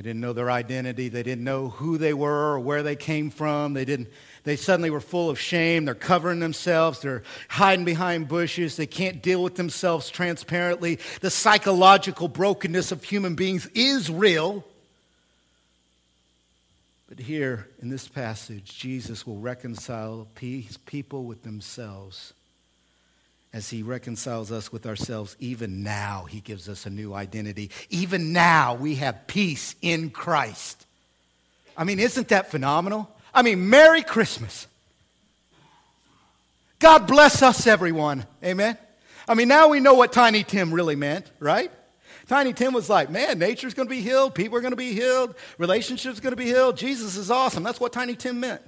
They didn't know their identity. They didn't know who they were or where they came from. They didn't they suddenly were full of shame. They're covering themselves. They're hiding behind bushes. They can't deal with themselves transparently. The psychological brokenness of human beings is real. But here in this passage, Jesus will reconcile people with themselves. As he reconciles us with ourselves, even now, he gives us a new identity. Even now, we have peace in Christ. I mean, isn't that phenomenal? I mean, Merry Christmas. God bless us, everyone. Amen. I mean, now we know what Tiny Tim really meant, right? Tiny Tim was like, man, nature's going to be healed, people are going to be healed, relationships going to be healed. Jesus is awesome. That's what Tiny Tim meant.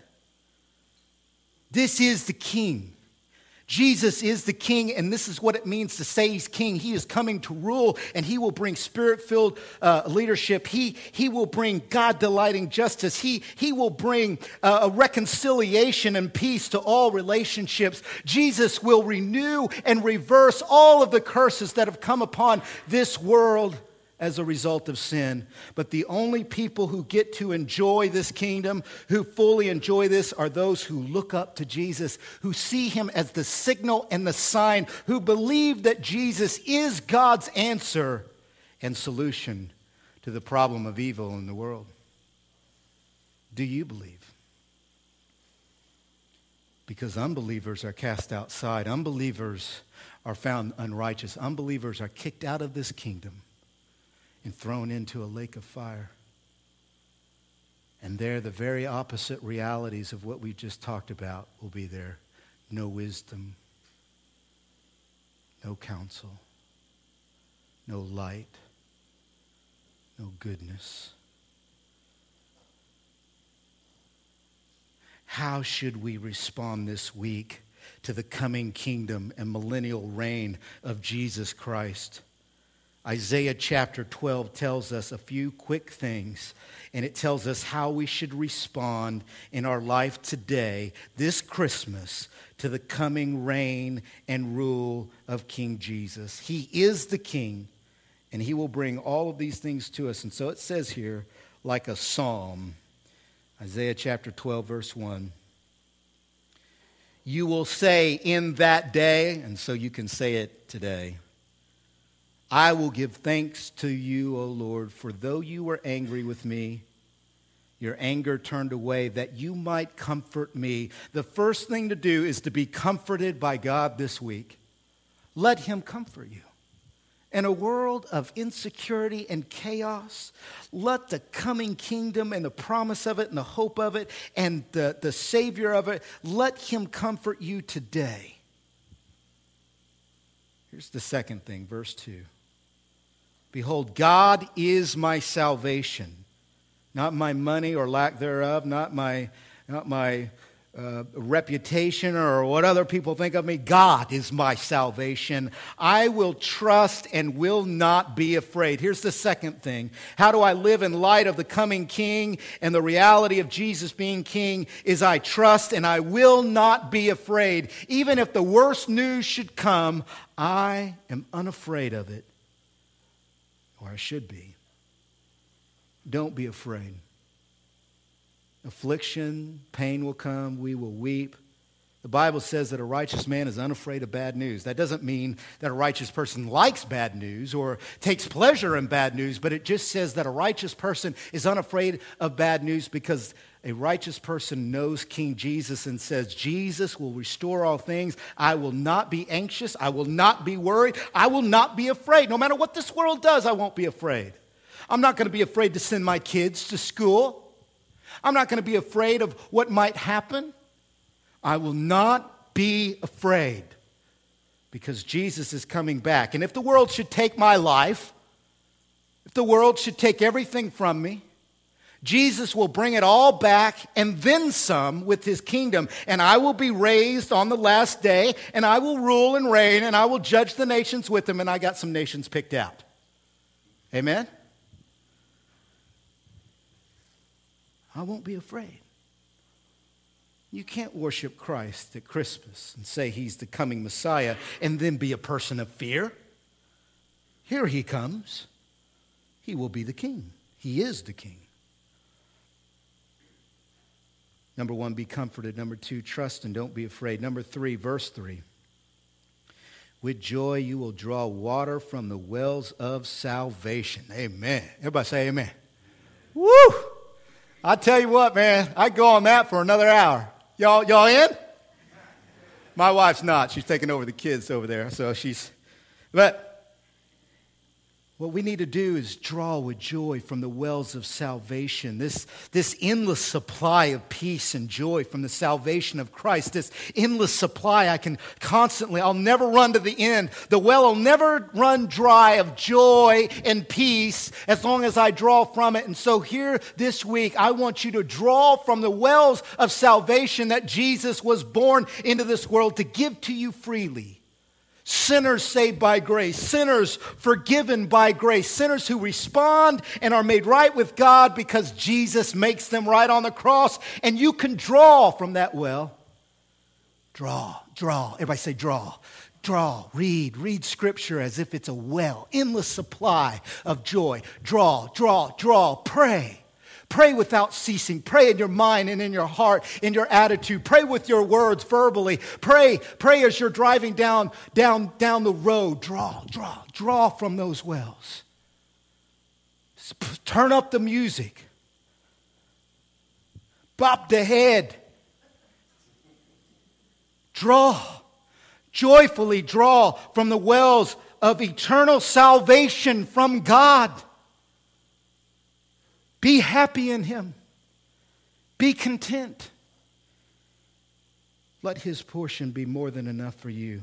This is the King. Jesus is the king, and this is what it means to say he's king. He is coming to rule, and he will bring spirit filled uh, leadership. He, he will bring God delighting justice. He, he will bring uh, a reconciliation and peace to all relationships. Jesus will renew and reverse all of the curses that have come upon this world as a result of sin. But the only people who get to enjoy this kingdom, who fully enjoy this, are those who look up to Jesus, who see him as the signal and the sign, who believe that Jesus is God's answer and solution to the problem of evil in the world. Do you believe? Because unbelievers are cast outside, unbelievers are found unrighteous, unbelievers are kicked out of this kingdom and thrown into a lake of fire. And there, the very opposite realities of what we just talked about will be there no wisdom, no counsel, no light, no goodness. How should we respond this week to the coming kingdom and millennial reign of Jesus Christ? Isaiah chapter 12 tells us a few quick things, and it tells us how we should respond in our life today, this Christmas, to the coming reign and rule of King Jesus. He is the King, and He will bring all of these things to us. And so it says here, like a psalm, Isaiah chapter 12, verse 1. You will say in that day, and so you can say it today. I will give thanks to you, O Lord, for though you were angry with me, your anger turned away that you might comfort me. The first thing to do is to be comforted by God this week. Let Him comfort you. In a world of insecurity and chaos, let the coming kingdom and the promise of it and the hope of it and the, the Savior of it, let Him comfort you today. Here's the second thing, verse 2. Behold, God is my salvation, not my money or lack thereof, not my, not my uh, reputation or what other people think of me. God is my salvation. I will trust and will not be afraid. Here's the second thing How do I live in light of the coming King and the reality of Jesus being King? Is I trust and I will not be afraid. Even if the worst news should come, I am unafraid of it I should be. Don't be afraid. Affliction, pain will come, we will weep. The Bible says that a righteous man is unafraid of bad news. That doesn't mean that a righteous person likes bad news or takes pleasure in bad news, but it just says that a righteous person is unafraid of bad news because a righteous person knows King Jesus and says, Jesus will restore all things. I will not be anxious. I will not be worried. I will not be afraid. No matter what this world does, I won't be afraid. I'm not going to be afraid to send my kids to school. I'm not going to be afraid of what might happen. I will not be afraid because Jesus is coming back. And if the world should take my life, if the world should take everything from me, Jesus will bring it all back and then some with his kingdom. And I will be raised on the last day, and I will rule and reign, and I will judge the nations with him. And I got some nations picked out. Amen? I won't be afraid. You can't worship Christ at Christmas and say he's the coming Messiah and then be a person of fear. Here he comes. He will be the king. He is the king. Number one, be comforted. Number two, trust and don't be afraid. Number three, verse three. With joy you will draw water from the wells of salvation. Amen. Everybody say amen. Woo! I tell you what, man, I'd go on that for another hour. Y'all, y'all in? My wife's not. She's taking over the kids over there. So she's, but What we need to do is draw with joy from the wells of salvation, this, this endless supply of peace and joy from the salvation of Christ, this endless supply I can constantly, I'll never run to the end. The well will never run dry of joy and peace as long as I draw from it. And so here this week, I want you to draw from the wells of salvation that Jesus was born into this world to give to you freely. Sinners saved by grace, sinners forgiven by grace, sinners who respond and are made right with God because Jesus makes them right on the cross. And you can draw from that well. Draw, draw. Everybody say, draw. Draw, read, read scripture as if it's a well, endless supply of joy. Draw, draw, draw, pray. Pray without ceasing. Pray in your mind and in your heart, in your attitude. Pray with your words verbally. Pray, pray as you're driving down, down, down the road. Draw, draw, draw from those wells. Turn up the music. Bop the head. Draw, joyfully draw from the wells of eternal salvation from God. Be happy in Him. Be content. Let His portion be more than enough for you.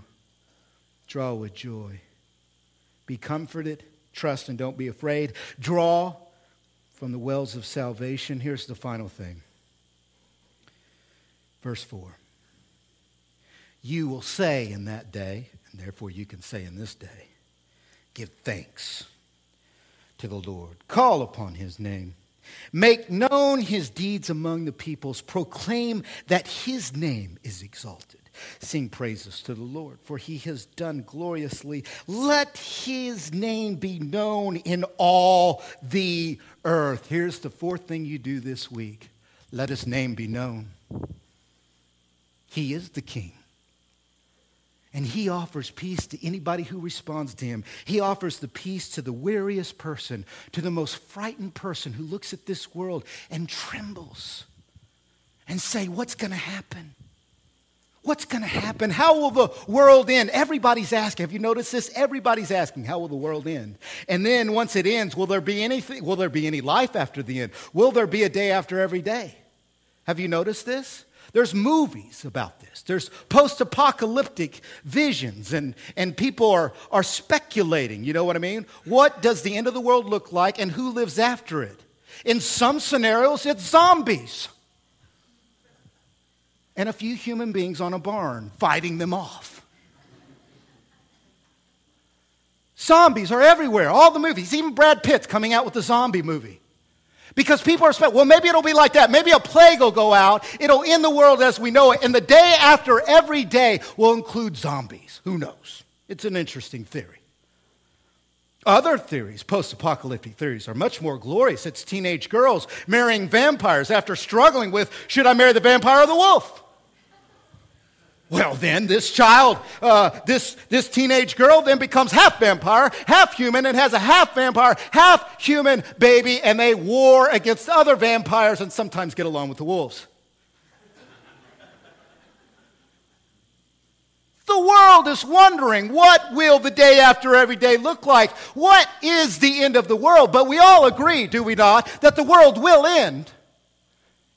Draw with joy. Be comforted. Trust and don't be afraid. Draw from the wells of salvation. Here's the final thing. Verse 4. You will say in that day, and therefore you can say in this day, give thanks to the Lord. Call upon his name. Make known his deeds among the peoples. Proclaim that his name is exalted. Sing praises to the Lord, for he has done gloriously. Let his name be known in all the earth. Here's the fourth thing you do this week let his name be known. He is the king. And he offers peace to anybody who responds to him. He offers the peace to the weariest person, to the most frightened person who looks at this world and trembles and say, What's going to happen? What's going to happen? How will the world end? Everybody's asking. Have you noticed this? Everybody's asking, how will the world end? And then once it ends, will there be anything? Will there be any life after the end? Will there be a day after every day? Have you noticed this? There's movies about this. There's post apocalyptic visions, and, and people are, are speculating. You know what I mean? What does the end of the world look like, and who lives after it? In some scenarios, it's zombies and a few human beings on a barn fighting them off. Zombies are everywhere, all the movies. Even Brad Pitt's coming out with a zombie movie. Because people are expecting, well, maybe it'll be like that. Maybe a plague will go out. It'll end the world as we know it. And the day after every day will include zombies. Who knows? It's an interesting theory. Other theories, post apocalyptic theories, are much more glorious. It's teenage girls marrying vampires after struggling with should I marry the vampire or the wolf? Well, then, this child, uh, this, this teenage girl, then becomes half vampire, half human, and has a half vampire, half human baby, and they war against other vampires and sometimes get along with the wolves. The world is wondering what will the day after every day look like? What is the end of the world? But we all agree, do we not, that the world will end.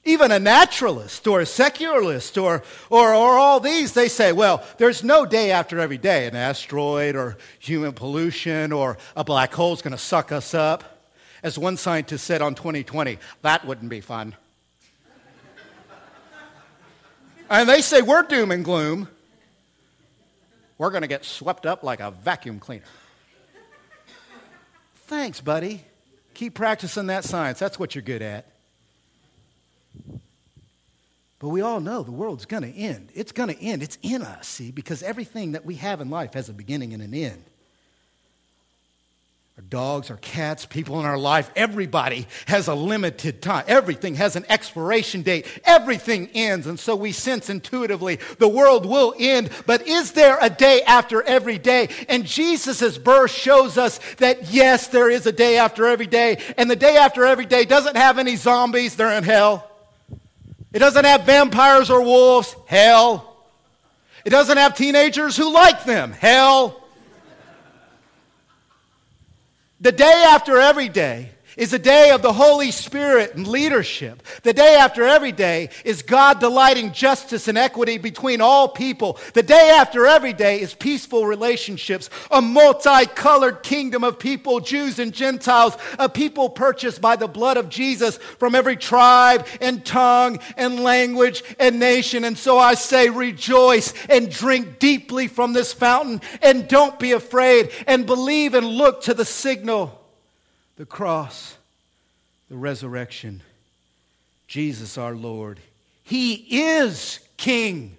Even a naturalist or a secularist or, or, or all these, they say, well, there's no day after every day. An asteroid or human pollution or a black hole is going to suck us up. As one scientist said on 20/20, that wouldn't be fun. and they say we're doom and gloom. We're going to get swept up like a vacuum cleaner. Thanks, buddy. Keep practicing that science. That's what you're good at. But we all know the world's going to end. It's going to end. It's in us, see, because everything that we have in life has a beginning and an end. Our dogs, our cats, people in our life, everybody has a limited time. Everything has an expiration date. Everything ends. And so we sense intuitively the world will end. But is there a day after every day? And Jesus' birth shows us that yes, there is a day after every day. And the day after every day doesn't have any zombies, they're in hell. It doesn't have vampires or wolves. Hell. It doesn't have teenagers who like them. Hell. The day after every day is a day of the Holy Spirit and leadership. The day after every day is God delighting justice and equity between all people. The day after every day is peaceful relationships, a multicolored kingdom of people, Jews and Gentiles, a people purchased by the blood of Jesus from every tribe and tongue and language and nation. And so I say, rejoice and drink deeply from this fountain and don't be afraid and believe and look to the signal the cross, the resurrection, Jesus our Lord. He is King.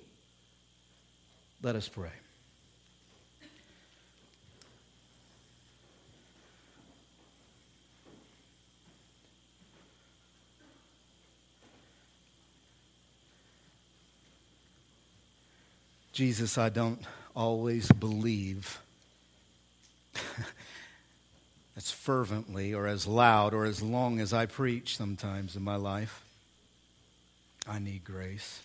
Let us pray. Jesus, I don't always believe as fervently or as loud or as long as I preach sometimes in my life. I need grace.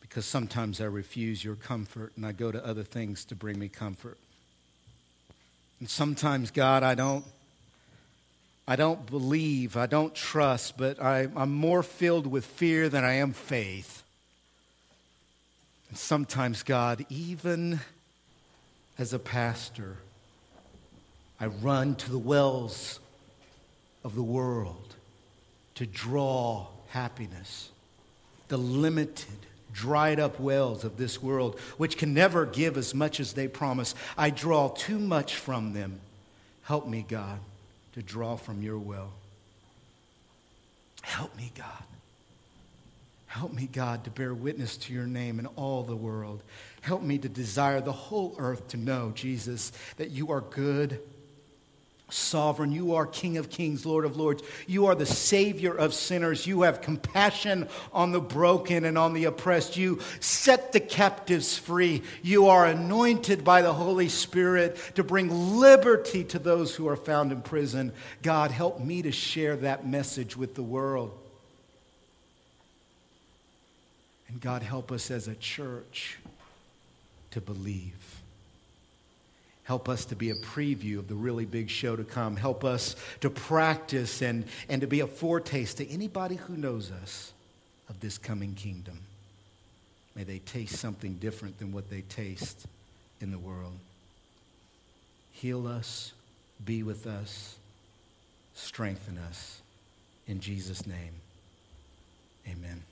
Because sometimes I refuse your comfort and I go to other things to bring me comfort. And sometimes, God, I don't. I don't believe, I don't trust, but I, am more filled with fear than I am faith. And sometimes, God, even as a pastor, I run to the wells of the world to draw happiness. The limited, dried up wells of this world, which can never give as much as they promise. I draw too much from them. Help me, God, to draw from your well. Help me, God. Help me, God, to bear witness to your name in all the world. Help me to desire the whole earth to know, Jesus, that you are good sovereign. You are King of kings, Lord of lords. You are the Savior of sinners. You have compassion on the broken and on the oppressed. You set the captives free. You are anointed by the Holy Spirit to bring liberty to those who are found in prison. God, help me to share that message with the world. And God, help us as a church to believe. Help us to be a preview of the really big show to come. Help us to practice and, and to be a foretaste to anybody who knows us of this coming kingdom. May they taste something different than what they taste in the world. Heal us, be with us, strengthen us. In Jesus' name, amen.